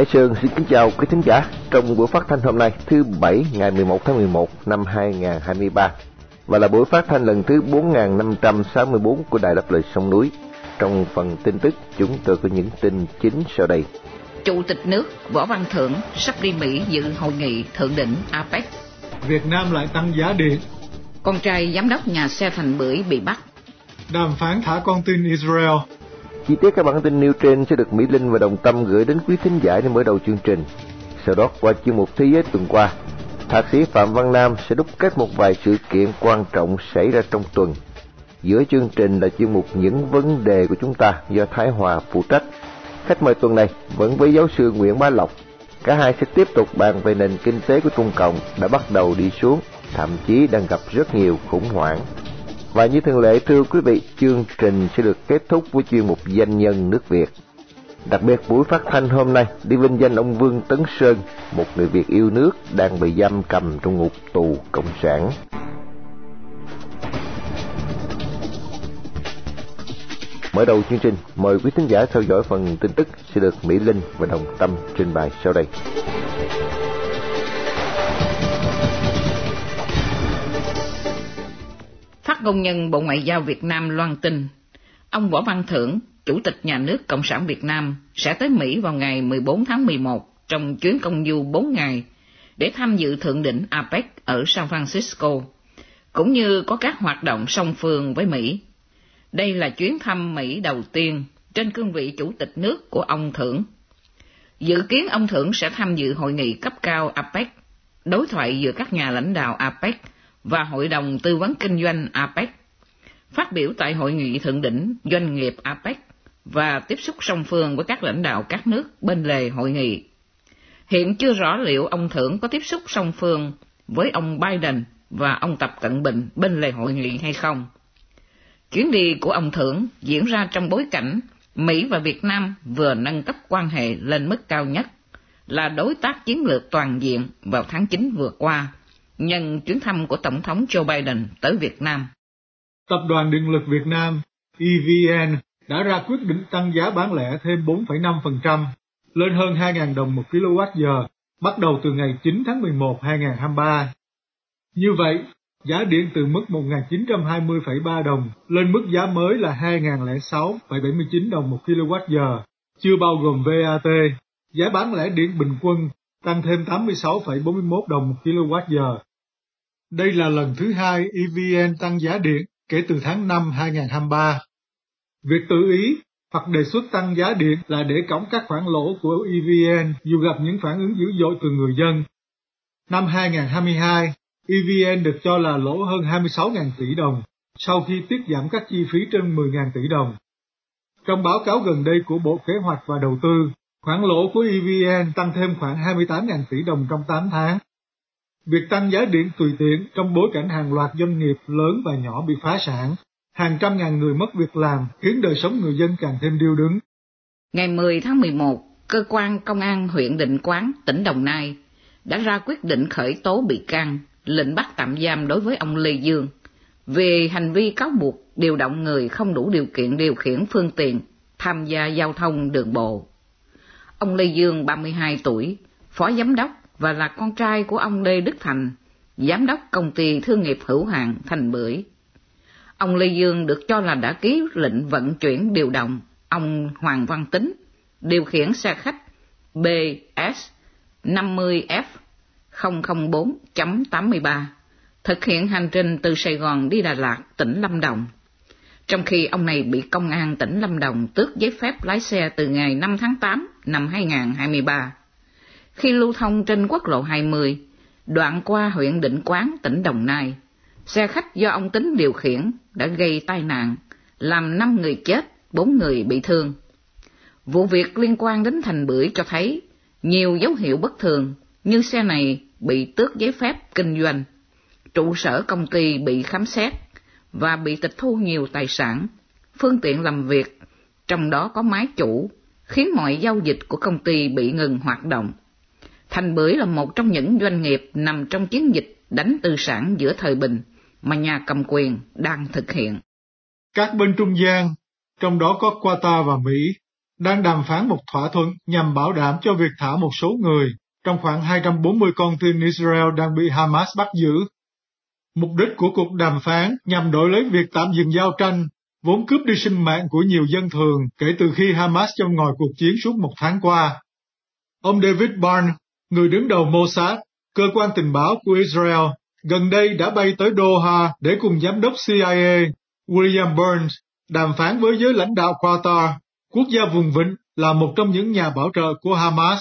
Hải Sơn xin kính chào quý thính giả trong buổi phát thanh hôm nay thứ Bảy ngày 11 tháng 11 năm 2023 và là buổi phát thanh lần thứ 4564 của Đài Đáp Lời Sông Núi. Trong phần tin tức chúng tôi có những tin chính sau đây. Chủ tịch nước Võ Văn Thưởng sắp đi Mỹ dự hội nghị thượng đỉnh APEC. Việt Nam lại tăng giá điện. Con trai giám đốc nhà xe thành bưởi bị bắt. Đàm phán thả con tin Israel. Chi tiết các bản tin nêu trên sẽ được Mỹ Linh và Đồng Tâm gửi đến quý thính mở đầu chương trình. Sau đó qua chuyên mục Thế giới tuần qua, Thạc sĩ Phạm Văn Nam sẽ đúc kết một vài sự kiện quan trọng xảy ra trong tuần. Giữa chương trình là chuyên mục Những vấn đề của chúng ta do Thái Hòa phụ trách. Khách mời tuần này vẫn với giáo sư Nguyễn Bá Lộc. Cả hai sẽ tiếp tục bàn về nền kinh tế của Trung Cộng đã bắt đầu đi xuống, thậm chí đang gặp rất nhiều khủng hoảng. Và như thường lệ thưa quý vị, chương trình sẽ được kết thúc với chuyên mục Danh nhân nước Việt. Đặc biệt buổi phát thanh hôm nay đi vinh danh ông Vương Tấn Sơn, một người Việt yêu nước đang bị giam cầm trong ngục tù cộng sản. Mở đầu chương trình, mời quý thính giả theo dõi phần tin tức sẽ được Mỹ Linh và Đồng Tâm trình bày sau đây. Công ngôn nhân Bộ Ngoại giao Việt Nam loan tin, ông Võ Văn Thưởng, Chủ tịch Nhà nước Cộng sản Việt Nam, sẽ tới Mỹ vào ngày 14 tháng 11 trong chuyến công du 4 ngày để tham dự thượng đỉnh APEC ở San Francisco, cũng như có các hoạt động song phương với Mỹ. Đây là chuyến thăm Mỹ đầu tiên trên cương vị Chủ tịch nước của ông Thưởng. Dự kiến ông Thưởng sẽ tham dự hội nghị cấp cao APEC, đối thoại giữa các nhà lãnh đạo APEC và Hội đồng Tư vấn Kinh doanh APEC, phát biểu tại Hội nghị Thượng đỉnh Doanh nghiệp APEC và tiếp xúc song phương với các lãnh đạo các nước bên lề hội nghị. Hiện chưa rõ liệu ông Thưởng có tiếp xúc song phương với ông Biden và ông Tập Cận Bình bên lề hội nghị hay không. Chuyến đi của ông Thưởng diễn ra trong bối cảnh Mỹ và Việt Nam vừa nâng cấp quan hệ lên mức cao nhất, là đối tác chiến lược toàn diện vào tháng 9 vừa qua, nhân chuyến thăm của Tổng thống Joe Biden tới Việt Nam. Tập đoàn Điện lực Việt Nam EVN đã ra quyết định tăng giá bán lẻ thêm 4,5% lên hơn 2.000 đồng một kWh bắt đầu từ ngày 9 tháng 11 2023. Như vậy, giá điện từ mức 1.920,3 đồng lên mức giá mới là 2.006,79 đồng một kWh, chưa bao gồm VAT. Giá bán lẻ điện bình quân tăng thêm 86,41 đồng một kWh. Đây là lần thứ hai EVN tăng giá điện kể từ tháng 5 2023. Việc tự ý hoặc đề xuất tăng giá điện là để cõng các khoản lỗ của EVN dù gặp những phản ứng dữ dội từ người dân. Năm 2022, EVN được cho là lỗ hơn 26.000 tỷ đồng sau khi tiết giảm các chi phí trên 10.000 tỷ đồng. Trong báo cáo gần đây của Bộ Kế hoạch và Đầu tư, khoản lỗ của EVN tăng thêm khoảng 28.000 tỷ đồng trong 8 tháng. Việc tăng giá điện tùy tiện trong bối cảnh hàng loạt doanh nghiệp lớn và nhỏ bị phá sản, hàng trăm ngàn người mất việc làm khiến đời sống người dân càng thêm điêu đứng. Ngày 10 tháng 11, cơ quan công an huyện Định Quán, tỉnh Đồng Nai đã ra quyết định khởi tố bị can, lệnh bắt tạm giam đối với ông Lê Dương về hành vi cáo buộc điều động người không đủ điều kiện điều khiển phương tiện tham gia giao thông đường bộ. Ông Lê Dương 32 tuổi, phó giám đốc và là con trai của ông Lê Đức Thành, giám đốc công ty thương nghiệp hữu hạn Thành Bưởi. Ông Lê Dương được cho là đã ký lệnh vận chuyển điều động ông Hoàng Văn Tính điều khiển xe khách BS 50F 004.83 thực hiện hành trình từ Sài Gòn đi Đà Lạt, tỉnh Lâm Đồng. Trong khi ông này bị công an tỉnh Lâm Đồng tước giấy phép lái xe từ ngày 5 tháng 8 năm 2023. Khi lưu thông trên quốc lộ 20, đoạn qua huyện Định Quán, tỉnh Đồng Nai, xe khách do ông Tính điều khiển đã gây tai nạn, làm 5 người chết, 4 người bị thương. Vụ việc liên quan đến thành bưởi cho thấy nhiều dấu hiệu bất thường như xe này bị tước giấy phép kinh doanh, trụ sở công ty bị khám xét và bị tịch thu nhiều tài sản, phương tiện làm việc, trong đó có máy chủ, khiến mọi giao dịch của công ty bị ngừng hoạt động. Thành Bưởi là một trong những doanh nghiệp nằm trong chiến dịch đánh tư sản giữa thời bình mà nhà cầm quyền đang thực hiện. Các bên trung gian, trong đó có Qatar và Mỹ, đang đàm phán một thỏa thuận nhằm bảo đảm cho việc thả một số người trong khoảng 240 con tin Israel đang bị Hamas bắt giữ. Mục đích của cuộc đàm phán nhằm đổi lấy việc tạm dừng giao tranh, vốn cướp đi sinh mạng của nhiều dân thường kể từ khi Hamas trong ngòi cuộc chiến suốt một tháng qua. Ông David Barnes, người đứng đầu Mossad, cơ quan tình báo của Israel, gần đây đã bay tới Doha để cùng giám đốc CIA William Burns đàm phán với giới lãnh đạo Qatar, quốc gia vùng vịnh là một trong những nhà bảo trợ của Hamas.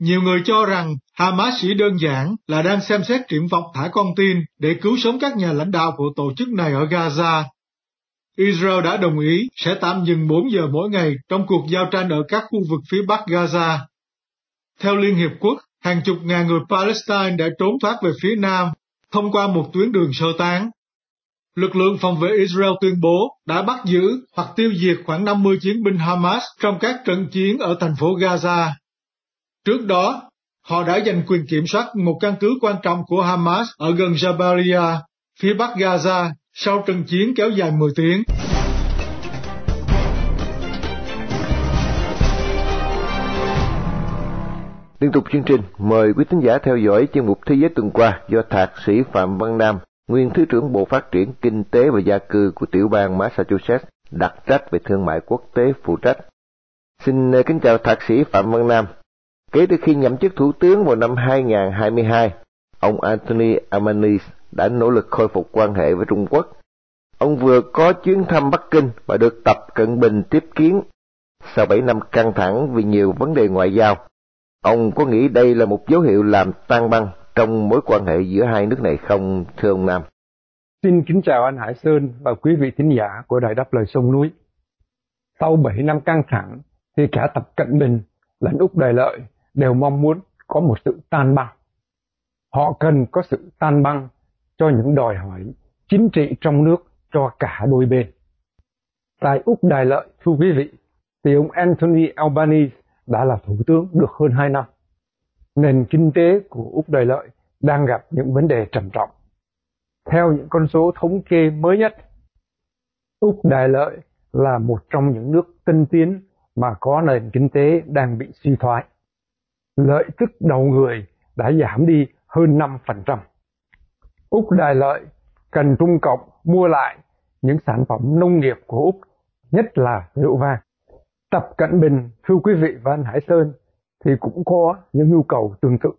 Nhiều người cho rằng Hamas chỉ đơn giản là đang xem xét triển vọng thả con tin để cứu sống các nhà lãnh đạo của tổ chức này ở Gaza. Israel đã đồng ý sẽ tạm dừng 4 giờ mỗi ngày trong cuộc giao tranh ở các khu vực phía bắc Gaza. Theo Liên Hiệp Quốc, hàng chục ngàn người Palestine đã trốn thoát về phía nam thông qua một tuyến đường sơ tán. Lực lượng phòng vệ Israel tuyên bố đã bắt giữ hoặc tiêu diệt khoảng 50 chiến binh Hamas trong các trận chiến ở thành phố Gaza. Trước đó, họ đã giành quyền kiểm soát một căn cứ quan trọng của Hamas ở gần Jabalia, phía bắc Gaza, sau trận chiến kéo dài 10 tiếng. Liên tục chương trình, mời quý thính giả theo dõi chuyên mục Thế giới tuần qua do Thạc sĩ Phạm Văn Nam, nguyên Thứ trưởng Bộ Phát triển Kinh tế và Gia cư của tiểu bang Massachusetts, đặc trách về thương mại quốc tế phụ trách. Xin ờ, kính chào Thạc sĩ Phạm Văn Nam. Kể từ khi nhậm chức Thủ tướng vào năm 2022, ông Anthony Albanese đã nỗ lực khôi phục quan hệ với Trung Quốc. Ông vừa có chuyến thăm Bắc Kinh và được Tập Cận Bình tiếp kiến. Sau 7 năm căng thẳng vì nhiều vấn đề ngoại giao, ông có nghĩ đây là một dấu hiệu làm tan băng trong mối quan hệ giữa hai nước này không, thưa ông Nam? Xin kính chào anh Hải Sơn và quý vị thính giả của Đài Đáp Lời Sông Núi. Sau 7 năm căng thẳng, thì cả Tập Cận Bình lẫn Úc Đại Lợi đều mong muốn có một sự tan băng. Họ cần có sự tan băng cho những đòi hỏi chính trị trong nước cho cả đôi bên. Tại Úc Đại Lợi, thưa quý vị, thì ông Anthony Albanese đã là thủ tướng được hơn 2 năm. Nền kinh tế của Úc Đại Lợi đang gặp những vấn đề trầm trọng. Theo những con số thống kê mới nhất, Úc Đại Lợi là một trong những nước tân tiến mà có nền kinh tế đang bị suy thoái. Lợi tức đầu người đã giảm đi hơn 5%. Úc Đại Lợi cần Trung Cộng mua lại những sản phẩm nông nghiệp của Úc, nhất là rượu vang. Tập Cận Bình, thưa quý vị và anh Hải Sơn, thì cũng có những nhu cầu tương tự.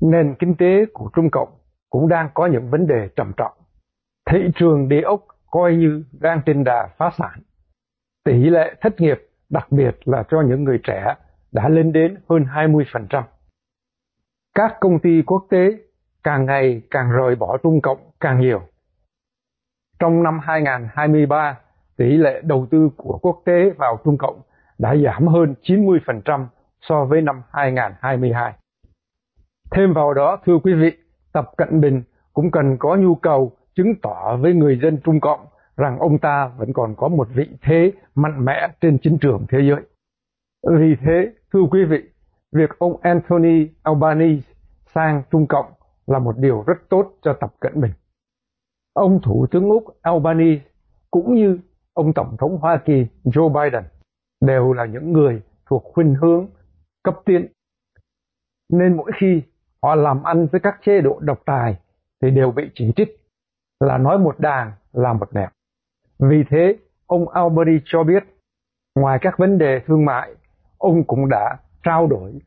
Nền kinh tế của Trung Cộng cũng đang có những vấn đề trầm trọng. Thị trường địa ốc coi như đang trên đà phá sản. Tỷ lệ thất nghiệp, đặc biệt là cho những người trẻ, đã lên đến hơn 20%. Các công ty quốc tế càng ngày càng rời bỏ Trung Cộng càng nhiều. Trong năm 2023, tỷ lệ đầu tư của quốc tế vào Trung Cộng đã giảm hơn 90% so với năm 2022. Thêm vào đó, thưa quý vị, Tập Cận Bình cũng cần có nhu cầu chứng tỏ với người dân Trung Cộng rằng ông ta vẫn còn có một vị thế mạnh mẽ trên chính trường thế giới. Vì thế, thưa quý vị, việc ông Anthony Albanese sang Trung Cộng là một điều rất tốt cho Tập Cận Bình. Ông Thủ tướng Úc Albanese cũng như ông Tổng thống Hoa Kỳ Joe Biden đều là những người thuộc khuynh hướng cấp tiến. Nên mỗi khi họ làm ăn với các chế độ độc tài thì đều bị chỉ trích là nói một đàng làm một nẻo. Vì thế, ông Albanese cho biết, ngoài các vấn đề thương mại, ông cũng đã trao đổi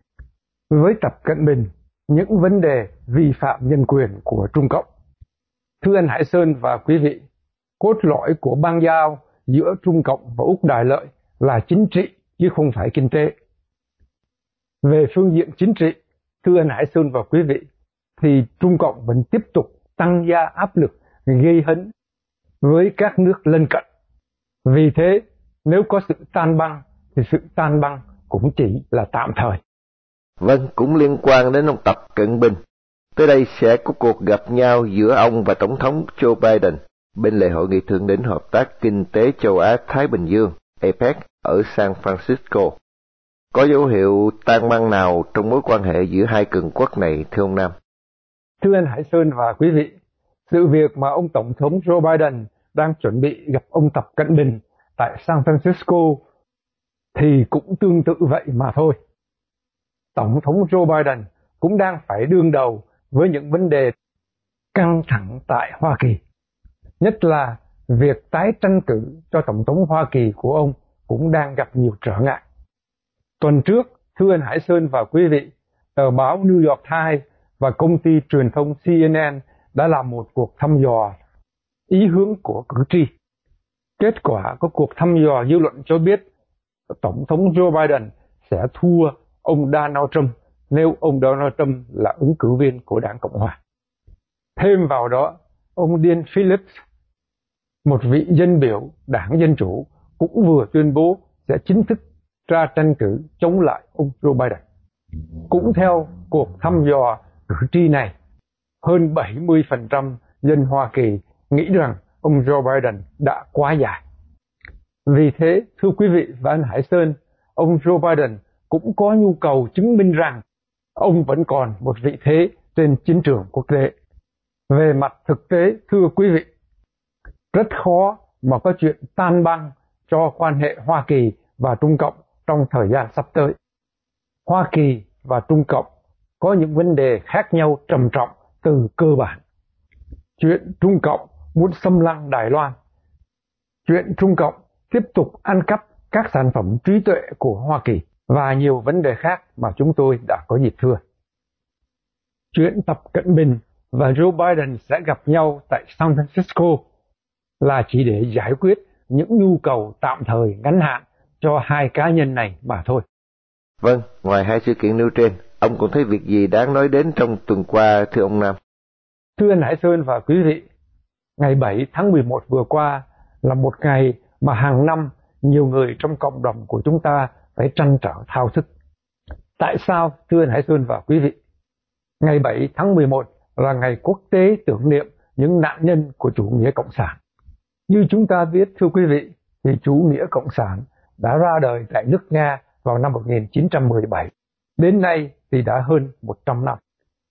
với Tập Cận Bình những vấn đề vi phạm nhân quyền của Trung Cộng. Thưa anh Hải Sơn và quý vị, cốt lõi của bang giao giữa Trung Cộng và Úc Đại Lợi là chính trị chứ không phải kinh tế. Về phương diện chính trị, thưa anh Hải Sơn và quý vị, thì Trung Cộng vẫn tiếp tục tăng gia áp lực gây hấn với các nước lân cận Vì thế, nếu có sự tan băng, thì sự tan băng cũng chỉ là tạm thời. Vâng, cũng liên quan đến ông Tập Cận Bình. Tới đây sẽ có cuộc gặp nhau giữa ông và Tổng thống Joe Biden bên lề hội nghị thượng đỉnh hợp tác kinh tế châu Á-Thái Bình Dương, APEC, ở San Francisco. Có dấu hiệu tan băng nào trong mối quan hệ giữa hai cường quốc này, thưa ông Nam? Thưa anh Hải Sơn và quý vị, sự việc mà ông Tổng thống Joe Biden đang chuẩn bị gặp ông Tập Cận Bình tại San Francisco thì cũng tương tự vậy mà thôi. Tổng thống Joe Biden cũng đang phải đương đầu với những vấn đề căng thẳng tại Hoa Kỳ. Nhất là việc tái tranh cử cho Tổng thống Hoa Kỳ của ông cũng đang gặp nhiều trở ngại. Tuần trước, thưa anh Hải Sơn và quý vị, tờ báo New York Times và công ty truyền thông CNN đã làm một cuộc thăm dò ý hướng của cử tri. Kết quả của cuộc thăm dò dư luận cho biết Tổng thống Joe Biden sẽ thua ông Donald Trump nếu ông Donald Trump là ứng cử viên của đảng Cộng Hòa. Thêm vào đó, ông Dean Phillips, một vị dân biểu đảng Dân Chủ, cũng vừa tuyên bố sẽ chính thức ra tranh cử chống lại ông Joe Biden. Cũng theo cuộc thăm dò cử tri này, hơn 70% dân Hoa Kỳ nghĩ rằng ông Joe Biden đã quá già. Vì thế, thưa quý vị và anh Hải Sơn, ông Joe Biden cũng có nhu cầu chứng minh rằng ông vẫn còn một vị thế trên chiến trường quốc tế. Về mặt thực tế, thưa quý vị, rất khó mà có chuyện tan băng cho quan hệ Hoa Kỳ và Trung Cộng trong thời gian sắp tới. Hoa Kỳ và Trung Cộng có những vấn đề khác nhau trầm trọng từ cơ bản. Chuyện Trung Cộng muốn xâm lăng Đài Loan. Chuyện Trung Cộng tiếp tục ăn cắp các sản phẩm trí tuệ của Hoa Kỳ và nhiều vấn đề khác mà chúng tôi đã có dịp thưa. Chuyện Tập Cận Bình và Joe Biden sẽ gặp nhau tại San Francisco là chỉ để giải quyết những nhu cầu tạm thời ngắn hạn cho hai cá nhân này mà thôi. Vâng, ngoài hai sự kiện nêu trên, ông còn thấy việc gì đáng nói đến trong tuần qua thưa ông Nam? Thưa anh Hải Sơn và quý vị, ngày 7 tháng 11 vừa qua là một ngày mà hàng năm nhiều người trong cộng đồng của chúng ta phải trăn trở thao thức. Tại sao, thưa anh Hải Sơn và quý vị? Ngày 7 tháng 11 là ngày quốc tế tưởng niệm những nạn nhân của chủ nghĩa cộng sản. Như chúng ta biết, thưa quý vị, thì chủ nghĩa cộng sản đã ra đời tại nước Nga vào năm 1917. Đến nay thì đã hơn 100 năm.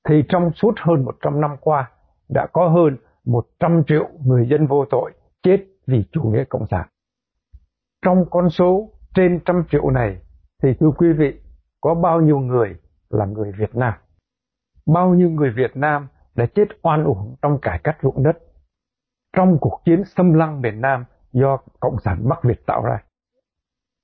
Thì trong suốt hơn 100 năm qua, đã có hơn 100 triệu người dân vô tội chết vì chủ nghĩa cộng sản. Trong con số trên trăm triệu này thì thưa quý vị, có bao nhiêu người là người Việt Nam? Bao nhiêu người Việt Nam đã chết oan uổng trong cải cách ruộng đất, trong cuộc chiến xâm lăng miền Nam do Cộng sản Bắc Việt tạo ra?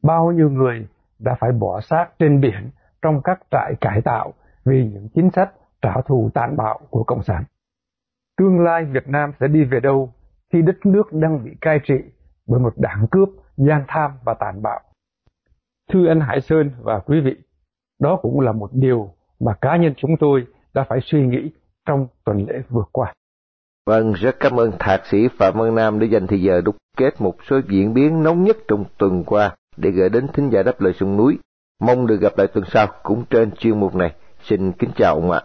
Bao nhiêu người đã phải bỏ xác trên biển trong các trại cải tạo vì những chính sách trả thù tàn bạo của Cộng sản? Tương lai Việt Nam sẽ đi về đâu khi đất nước đang bị cai trị bởi một đảng cướp, gian tham và tàn bạo? Thưa anh Hải Sơn và quý vị, đó cũng là một điều mà cá nhân chúng tôi đã phải suy nghĩ trong tuần lễ vừa qua. Vâng, rất cảm ơn Thạc sĩ Phạm Văn Nam đã dành thời giờ đúc kết một số diễn biến nóng nhất trong tuần qua để gửi đến thính giả đáp lời sông núi. Mong được gặp lại tuần sau cũng trên chuyên mục này. Xin kính chào ông ạ.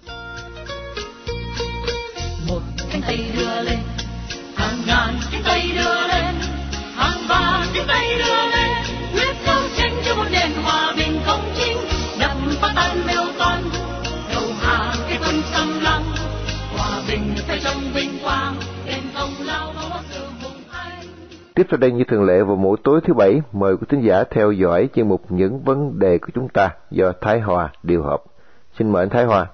Một cánh tay đưa lên, hàng ngàn cánh tay đưa lên, hàng vạn cánh tay đưa lên, quyết đấu tranh cho một nền hòa bình công chính, đập phá tan mêu toan, đầu hàng cái quân xâm lăng, hòa bình phải trong bình Tiếp sau đây như thường lệ vào mỗi tối thứ bảy, mời quý thính giả theo dõi chuyên mục những vấn đề của chúng ta do Thái Hòa điều hợp. Xin mời anh Thái Hòa.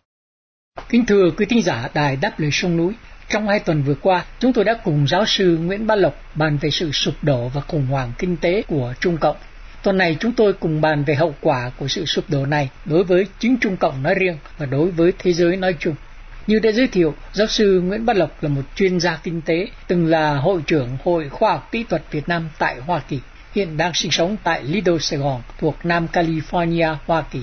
Kính thưa quý thính giả đài đáp lời sông núi, trong hai tuần vừa qua, chúng tôi đã cùng giáo sư Nguyễn Bá Lộc bàn về sự sụp đổ và khủng hoảng kinh tế của Trung Cộng. Tuần này chúng tôi cùng bàn về hậu quả của sự sụp đổ này đối với chính Trung Cộng nói riêng và đối với thế giới nói chung. Như đã giới thiệu, giáo sư Nguyễn Bá Lộc là một chuyên gia kinh tế, từng là hội trưởng Hội Khoa học Kỹ thuật Việt Nam tại Hoa Kỳ, hiện đang sinh sống tại Lido, Sài Gòn, thuộc Nam California, Hoa Kỳ.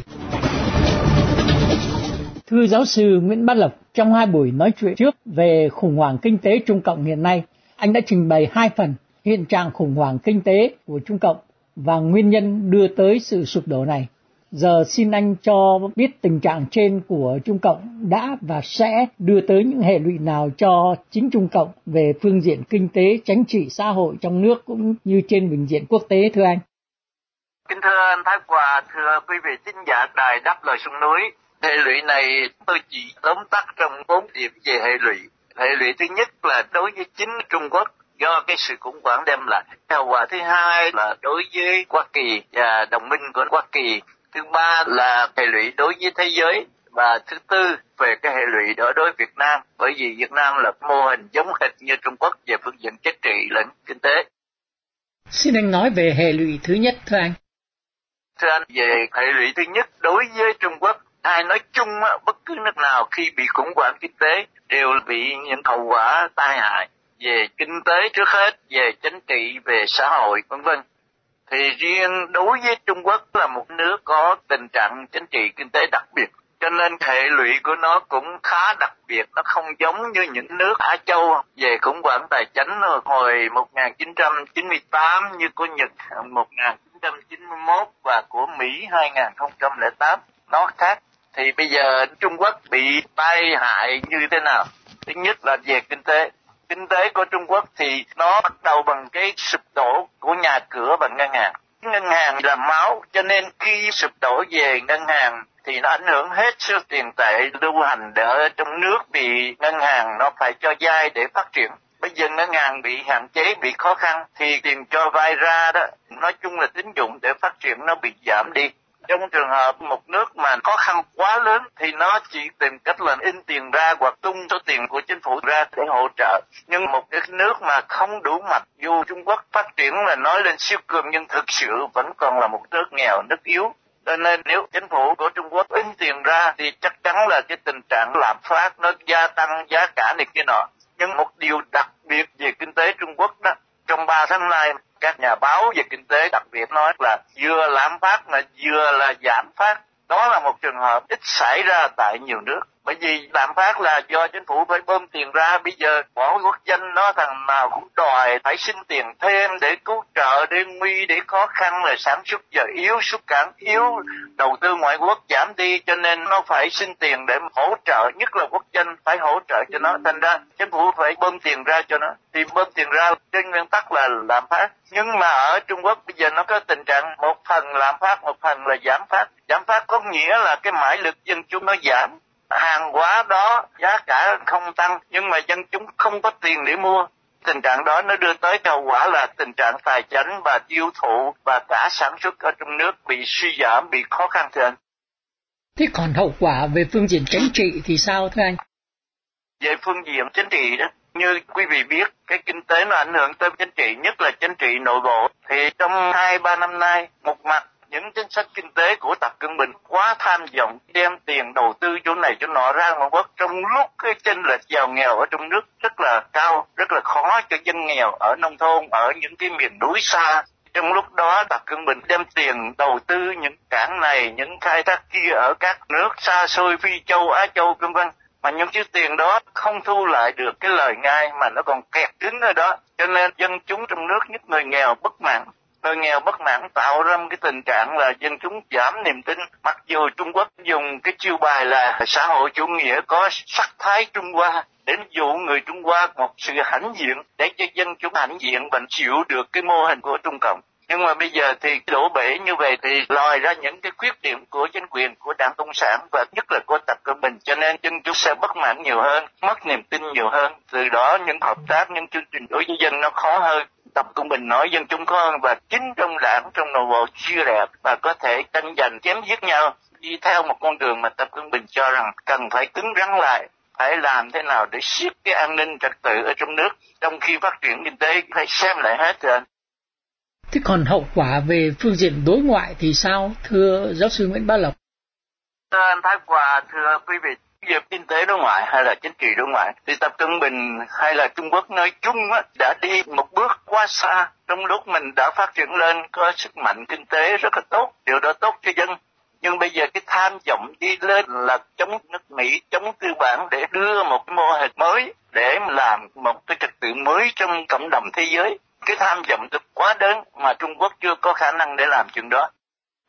Thưa giáo sư Nguyễn Bá Lộc, trong hai buổi nói chuyện trước về khủng hoảng kinh tế Trung Cộng hiện nay, anh đã trình bày hai phần. hiện trạng khủng hoảng kinh tế của Trung Cộng và nguyên nhân đưa tới sự sụp đổ này. Giờ xin anh cho biết tình trạng trên của Trung Cộng đã và sẽ đưa tới những hệ lụy nào cho chính Trung Cộng về phương diện kinh tế, chính trị, xã hội trong nước cũng như trên bình diện quốc tế thưa anh. Kính thưa anh Thái Hòa, thưa quý vị xin giả đài đáp lời sông núi. Hệ lụy này tôi chỉ tóm tắt trong bốn điểm về hệ lụy. Hệ lụy thứ nhất là đối với chính Trung Quốc do cái sự khủng hoảng đem lại. Hậu quả thứ hai là đối với Hoa Kỳ và đồng minh của Hoa Kỳ thứ ba là hệ lụy đối với thế giới và thứ tư về cái hệ lụy đó đối với Việt Nam bởi vì Việt Nam là mô hình giống hệt như Trung Quốc về phương diện chính trị lẫn kinh tế. Xin anh nói về hệ lụy thứ nhất thưa anh. Thưa anh, về hệ lụy thứ nhất đối với Trung Quốc, ai nói chung bất cứ nước nào khi bị khủng hoảng kinh tế đều bị những hậu quả tai hại về kinh tế trước hết, về chính trị, về xã hội, vân vân thì riêng đối với Trung Quốc là một nước có tình trạng chính trị kinh tế đặc biệt, cho nên hệ lụy của nó cũng khá đặc biệt. Nó không giống như những nước Á Châu về khủng hoảng tài chính hồi 1998 như của Nhật 1991 và của Mỹ 2008 nó khác. Thì bây giờ Trung Quốc bị tai hại như thế nào? Thứ nhất là về kinh tế kinh tế của Trung Quốc thì nó bắt đầu bằng cái sụp đổ của nhà cửa và ngân hàng. Ngân hàng là máu, cho nên khi sụp đổ về ngân hàng thì nó ảnh hưởng hết số tiền tệ lưu hành ở trong nước vì ngân hàng nó phải cho vay để phát triển. Bây giờ ngân hàng bị hạn chế, bị khó khăn thì tiền cho vay ra đó, nói chung là tín dụng để phát triển nó bị giảm đi trong trường hợp một nước mà khó khăn quá lớn thì nó chỉ tìm cách là in tiền ra hoặc tung số tiền của chính phủ ra để hỗ trợ nhưng một cái nước mà không đủ mạnh dù trung quốc phát triển là nói lên siêu cường nhưng thực sự vẫn còn là một nước nghèo nước yếu cho nên nếu chính phủ của Trung Quốc in tiền ra thì chắc chắn là cái tình trạng lạm phát nó gia tăng giá cả này kia nọ. Nhưng một điều đặc biệt về kinh tế Trung Quốc đó, trong 3 tháng nay các nhà báo về kinh tế, đặc biệt nói là vừa lạm phát mà vừa là giảm phát. Đó là một trường hợp ít xảy ra tại nhiều nước bởi vì lạm phát là do chính phủ phải bơm tiền ra, bây giờ bỏ quốc danh nó thằng nào cũng đòi phải xin tiền thêm để cứu trợ, để nguy, để khó khăn là sản xuất giờ yếu, xuất cảng yếu, đầu tư ngoại quốc giảm đi, cho nên nó phải xin tiền để hỗ trợ, nhất là quốc danh phải hỗ trợ cho nó. Thành ra chính phủ phải bơm tiền ra cho nó. Thì bơm tiền ra trên nguyên tắc là lạm phát. Nhưng mà ở Trung Quốc bây giờ nó có tình trạng một phần lạm phát, một phần là giảm phát. Giảm phát có nghĩa là cái mãi lực dân chúng nó giảm hàng hóa đó giá cả không tăng nhưng mà dân chúng không có tiền để mua. Tình trạng đó nó đưa tới hậu quả là tình trạng tài chính và tiêu thụ và cả sản xuất ở trong nước bị suy giảm bị khó khăn thưa anh. Thế còn hậu quả về phương diện chính trị thì sao thưa anh? Về phương diện chính trị đó như quý vị biết cái kinh tế nó ảnh hưởng tới chính trị nhất là chính trị nội bộ. Thì trong hai ba năm nay một mặt những chính sách kinh tế của Tập Cận Bình quá tham vọng đem tiền đầu tư chỗ này chỗ nọ ra ngoại quốc trong lúc cái chênh lệch giàu nghèo ở trong nước rất là cao, rất là khó cho dân nghèo ở nông thôn, ở những cái miền núi xa. Trong lúc đó Tập Cận Bình đem tiền đầu tư những cảng này, những khai thác kia ở các nước xa xôi Phi Châu, Á Châu, vân vân mà những chiếc tiền đó không thu lại được cái lời ngay mà nó còn kẹt cứng ở đó cho nên dân chúng trong nước nhất người nghèo bất mãn nơi nghèo bất mãn tạo ra một cái tình trạng là dân chúng giảm niềm tin. Mặc dù Trung Quốc dùng cái chiêu bài là xã hội chủ nghĩa có sắc thái Trung Hoa để dụ người Trung Hoa một sự hãnh diện để cho dân chúng hãnh diện và chịu được cái mô hình của Trung Cộng nhưng mà bây giờ thì đổ bể như vậy thì lòi ra những cái khuyết điểm của chính quyền của đảng cộng sản và nhất là của tập cận bình. Cho nên dân chúng sẽ bất mãn nhiều hơn, mất niềm tin nhiều hơn. Từ đó những hợp tác, những chương trình đối với dân nó khó hơn. Tập cận bình nói dân chúng khó hơn và chính trong đảng, trong nội bộ chia rẽ và có thể tranh giành, chém giết nhau, đi theo một con đường mà tập cận bình cho rằng cần phải cứng rắn lại, phải làm thế nào để siết cái an ninh trật tự ở trong nước. Trong khi phát triển kinh tế, phải xem lại hết rồi. Thế còn hậu quả về phương diện đối ngoại thì sao, thưa giáo sư Nguyễn Bá Lộc? Thưa anh Thái Hòa, thưa quý vị, về kinh tế đối ngoại hay là chính trị đối ngoại thì Tập Cận Bình hay là Trung Quốc nói chung á, đã đi một bước quá xa trong lúc mình đã phát triển lên có sức mạnh kinh tế rất là tốt, điều đó tốt cho dân. Nhưng bây giờ cái tham vọng đi lên là chống nước Mỹ, chống tư bản để đưa một cái mô hình mới để làm một cái trật tự mới trong cộng đồng thế giới cái tham vọng thực quá lớn mà Trung Quốc chưa có khả năng để làm chuyện đó.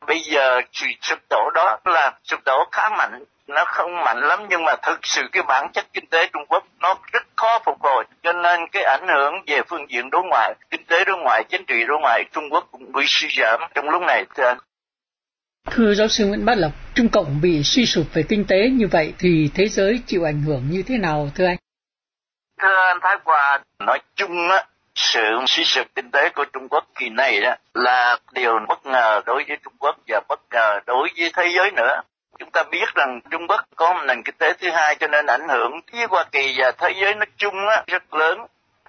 Bây giờ sự sụp đổ đó là sụp đổ khá mạnh, nó không mạnh lắm nhưng mà thực sự cái bản chất kinh tế Trung Quốc nó rất khó phục hồi. Cho nên cái ảnh hưởng về phương diện đối ngoại, kinh tế đối ngoại, chính trị đối ngoại Trung Quốc cũng bị suy giảm trong lúc này. Thưa giáo sư Nguyễn Bát Lộc, Trung Cộng bị suy sụp về kinh tế như vậy thì thế giới chịu ảnh hưởng như thế nào thưa anh? Thưa anh Thái Hòa, nói chung á, sự suy sụp kinh tế của Trung Quốc kỳ này đó là điều bất ngờ đối với Trung Quốc và bất ngờ đối với thế giới nữa. Chúng ta biết rằng Trung Quốc có một nền kinh tế thứ hai cho nên ảnh hưởng với Hoa Kỳ và thế giới nói chung á, rất lớn.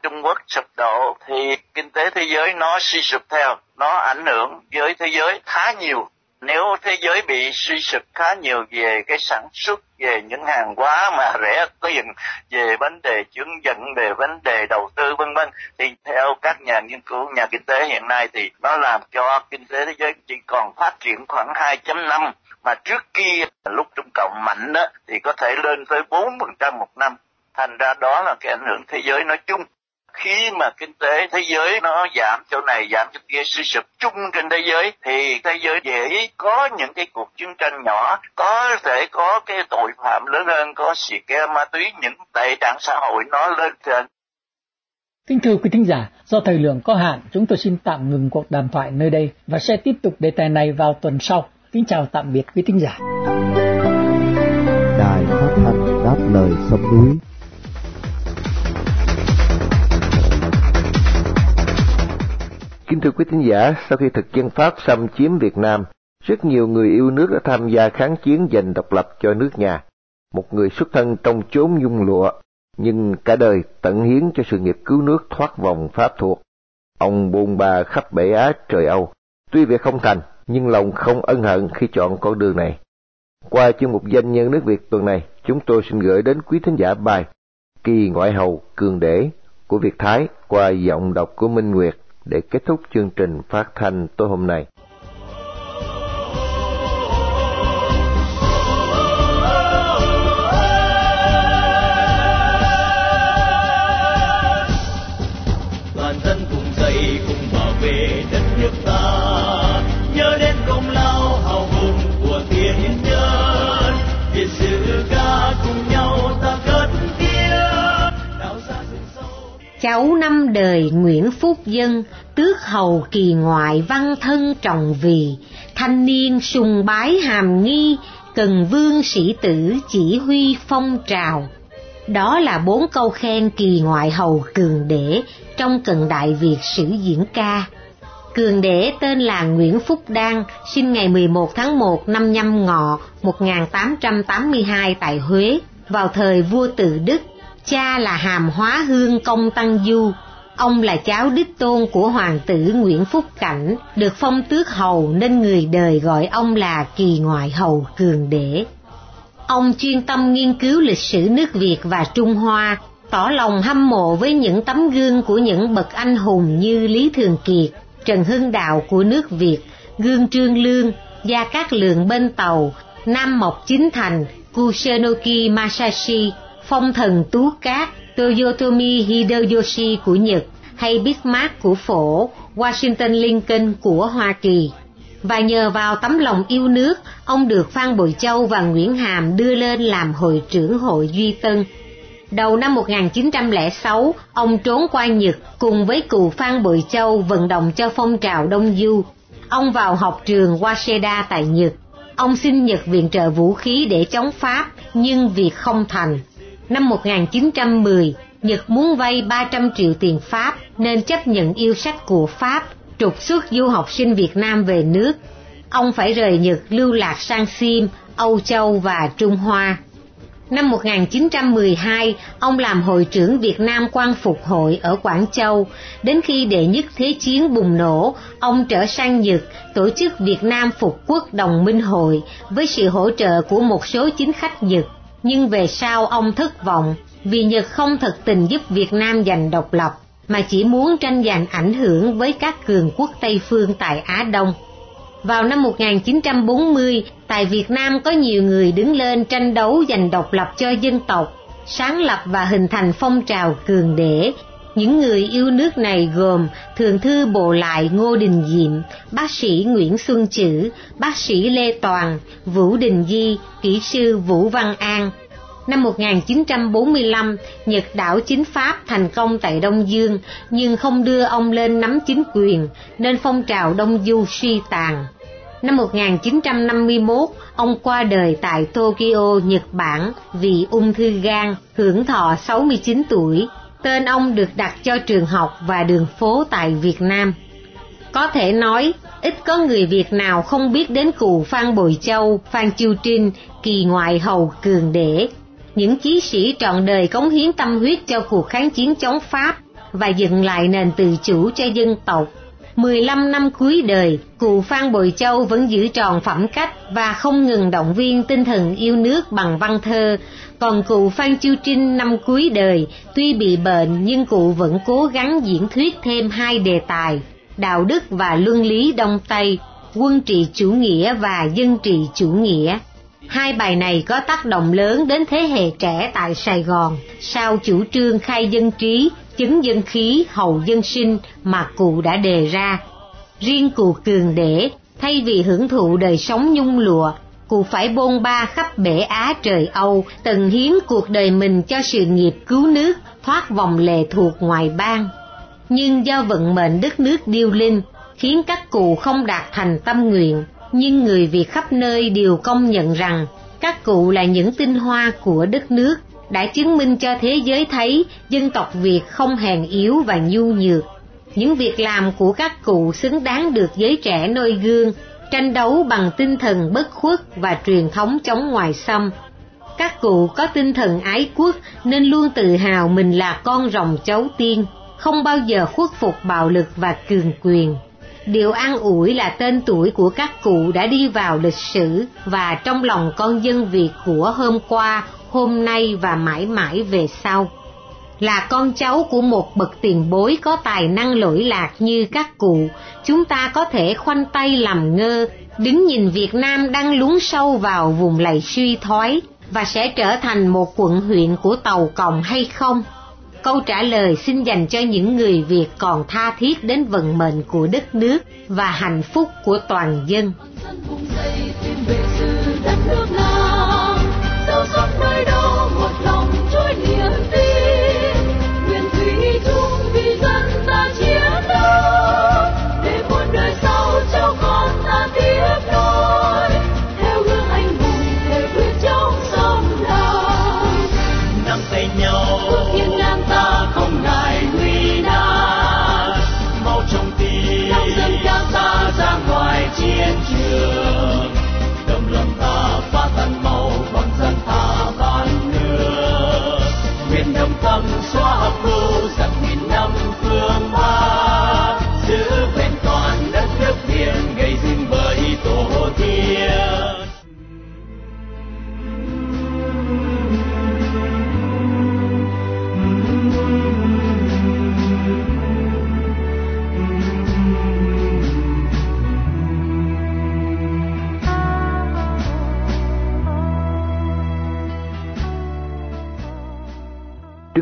Trung Quốc sụp đổ thì kinh tế thế giới nó suy sụp theo, nó ảnh hưởng với thế giới khá nhiều nếu thế giới bị suy sụp khá nhiều về cái sản xuất, về những hàng hóa mà rẻ tiền về vấn đề chứng dẫn, về vấn đề đầu tư, vân vân, thì theo các nhà nghiên cứu, nhà kinh tế hiện nay thì nó làm cho kinh tế thế giới chỉ còn phát triển khoảng 2.5 mà trước kia, lúc Trung Cộng mạnh đó, thì có thể lên tới 4% một năm. Thành ra đó là cái ảnh hưởng thế giới nói chung khi mà kinh tế thế giới nó giảm chỗ này giảm chỗ kia suy sụp chung trên thế giới thì thế giới dễ có những cái cuộc chiến tranh nhỏ có thể có cái tội phạm lớn hơn có xì ke ma túy những tệ trạng xã hội nó lên trên Kính thưa quý thính giả, do thời lượng có hạn, chúng tôi xin tạm ngừng cuộc đàm thoại nơi đây và sẽ tiếp tục đề tài này vào tuần sau. Kính chào tạm biệt quý thính giả. Kính thưa quý thính giả, sau khi thực dân Pháp xâm chiếm Việt Nam, rất nhiều người yêu nước đã tham gia kháng chiến giành độc lập cho nước nhà. Một người xuất thân trong chốn nhung lụa, nhưng cả đời tận hiến cho sự nghiệp cứu nước thoát vòng Pháp thuộc. Ông buôn ba khắp bể Á trời Âu, tuy việc không thành, nhưng lòng không ân hận khi chọn con đường này. Qua chương mục danh nhân nước Việt tuần này, chúng tôi xin gửi đến quý thính giả bài Kỳ Ngoại Hầu Cường Đế của Việt Thái qua giọng đọc của Minh Nguyệt để kết thúc chương trình phát thanh tối hôm nay. Cháu năm đời Nguyễn Phúc Dân, tước hầu kỳ ngoại văn thân trọng vì, thanh niên sùng bái hàm nghi, cần vương sĩ tử chỉ huy phong trào. Đó là bốn câu khen kỳ ngoại hầu cường đế trong cận đại Việt sử diễn ca. Cường đế tên là Nguyễn Phúc Đan, sinh ngày 11 tháng 1 năm nhâm ngọ 1882 tại Huế, vào thời vua Tự Đức cha là hàm hóa hương công tăng du. Ông là cháu đích tôn của hoàng tử nguyễn phúc cảnh, được phong tước hầu nên người đời gọi ông là kỳ ngoại hầu cường đế. Ông chuyên tâm nghiên cứu lịch sử nước việt và trung hoa, tỏ lòng hâm mộ với những tấm gương của những bậc anh hùng như lý thường kiệt, trần hưng đạo của nước việt, gương trương lương, gia cát lượng bên tàu, nam mộc chính thành Kusenoki masashi phong thần tú cát Toyotomi Hideyoshi của Nhật hay Bismarck của Phổ, Washington Lincoln của Hoa Kỳ. Và nhờ vào tấm lòng yêu nước, ông được Phan Bội Châu và Nguyễn Hàm đưa lên làm hội trưởng hội Duy Tân. Đầu năm 1906, ông trốn qua Nhật cùng với cụ Phan Bội Châu vận động cho phong trào Đông Du. Ông vào học trường Waseda tại Nhật. Ông xin Nhật viện trợ vũ khí để chống Pháp, nhưng việc không thành. Năm 1910, Nhật muốn vay 300 triệu tiền Pháp nên chấp nhận yêu sách của Pháp, trục xuất du học sinh Việt Nam về nước. Ông phải rời Nhật lưu lạc sang Sim, Âu Châu và Trung Hoa. Năm 1912, ông làm hội trưởng Việt Nam quan phục hội ở Quảng Châu. Đến khi đệ nhất thế chiến bùng nổ, ông trở sang Nhật tổ chức Việt Nam Phục Quốc Đồng Minh Hội với sự hỗ trợ của một số chính khách Nhật nhưng về sau ông thất vọng vì Nhật không thật tình giúp Việt Nam giành độc lập, mà chỉ muốn tranh giành ảnh hưởng với các cường quốc Tây phương tại Á Đông. Vào năm 1940, tại Việt Nam có nhiều người đứng lên tranh đấu giành độc lập cho dân tộc, sáng lập và hình thành phong trào cường đế, những người yêu nước này gồm Thường thư Bộ Lại Ngô Đình Diệm, bác sĩ Nguyễn Xuân Chữ, bác sĩ Lê Toàn, Vũ Đình Di, kỹ sư Vũ Văn An. Năm 1945, Nhật đảo chính Pháp thành công tại Đông Dương, nhưng không đưa ông lên nắm chính quyền, nên phong trào Đông Du suy tàn. Năm 1951, ông qua đời tại Tokyo, Nhật Bản vì ung thư gan, hưởng thọ 69 tuổi. Tên ông được đặt cho trường học và đường phố tại Việt Nam. Có thể nói, ít có người Việt nào không biết đến cụ Phan Bồi Châu, Phan Chu Trinh, kỳ ngoại hầu cường để. Những chí sĩ trọn đời cống hiến tâm huyết cho cuộc kháng chiến chống Pháp và dựng lại nền tự chủ cho dân tộc 15 năm cuối đời, cụ Phan Bồi Châu vẫn giữ tròn phẩm cách và không ngừng động viên tinh thần yêu nước bằng văn thơ. Còn cụ Phan chiêu Trinh năm cuối đời, tuy bị bệnh nhưng cụ vẫn cố gắng diễn thuyết thêm hai đề tài, đạo đức và luân lý Đông Tây, quân trị chủ nghĩa và dân trị chủ nghĩa. Hai bài này có tác động lớn đến thế hệ trẻ tại Sài Gòn sau chủ trương khai dân trí chứng dân khí hầu dân sinh mà cụ đã đề ra. Riêng cụ cường để, thay vì hưởng thụ đời sống nhung lụa, cụ phải bôn ba khắp bể Á trời Âu, tận hiến cuộc đời mình cho sự nghiệp cứu nước, thoát vòng lệ thuộc ngoài bang. Nhưng do vận mệnh đất nước điêu linh, khiến các cụ không đạt thành tâm nguyện, nhưng người Việt khắp nơi đều công nhận rằng các cụ là những tinh hoa của đất nước đã chứng minh cho thế giới thấy dân tộc Việt không hèn yếu và nhu nhược. Những việc làm của các cụ xứng đáng được giới trẻ noi gương, tranh đấu bằng tinh thần bất khuất và truyền thống chống ngoại xâm. Các cụ có tinh thần ái quốc nên luôn tự hào mình là con rồng cháu tiên, không bao giờ khuất phục bạo lực và cường quyền. Điều an ủi là tên tuổi của các cụ đã đi vào lịch sử và trong lòng con dân Việt của hôm qua, hôm nay và mãi mãi về sau. Là con cháu của một bậc tiền bối có tài năng lỗi lạc như các cụ, chúng ta có thể khoanh tay làm ngơ, đứng nhìn Việt Nam đang lún sâu vào vùng lầy suy thoái và sẽ trở thành một quận huyện của Tàu Còng hay không? Câu trả lời xin dành cho những người Việt còn tha thiết đến vận mệnh của đất nước và hạnh phúc của toàn dân. nơi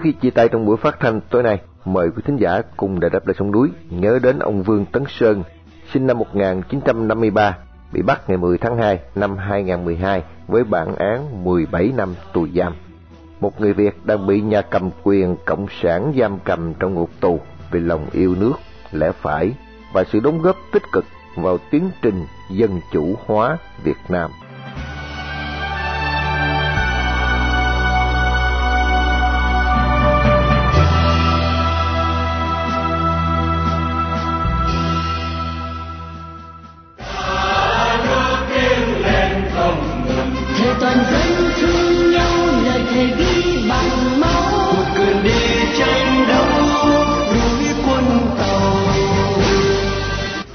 Trước khi chia tay trong buổi phát thanh tối nay, mời quý thính giả cùng Đại đáp lại sông núi nhớ đến ông Vương Tấn Sơn, sinh năm 1953, bị bắt ngày 10 tháng 2 năm 2012 với bản án 17 năm tù giam. Một người Việt đang bị nhà cầm quyền cộng sản giam cầm trong ngục tù vì lòng yêu nước, lẽ phải và sự đóng góp tích cực vào tiến trình dân chủ hóa Việt Nam.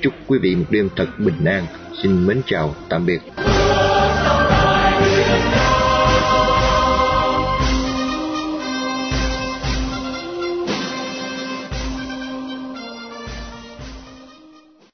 Chúc quý vị một đêm thật bình an. Xin mến chào, tạm biệt.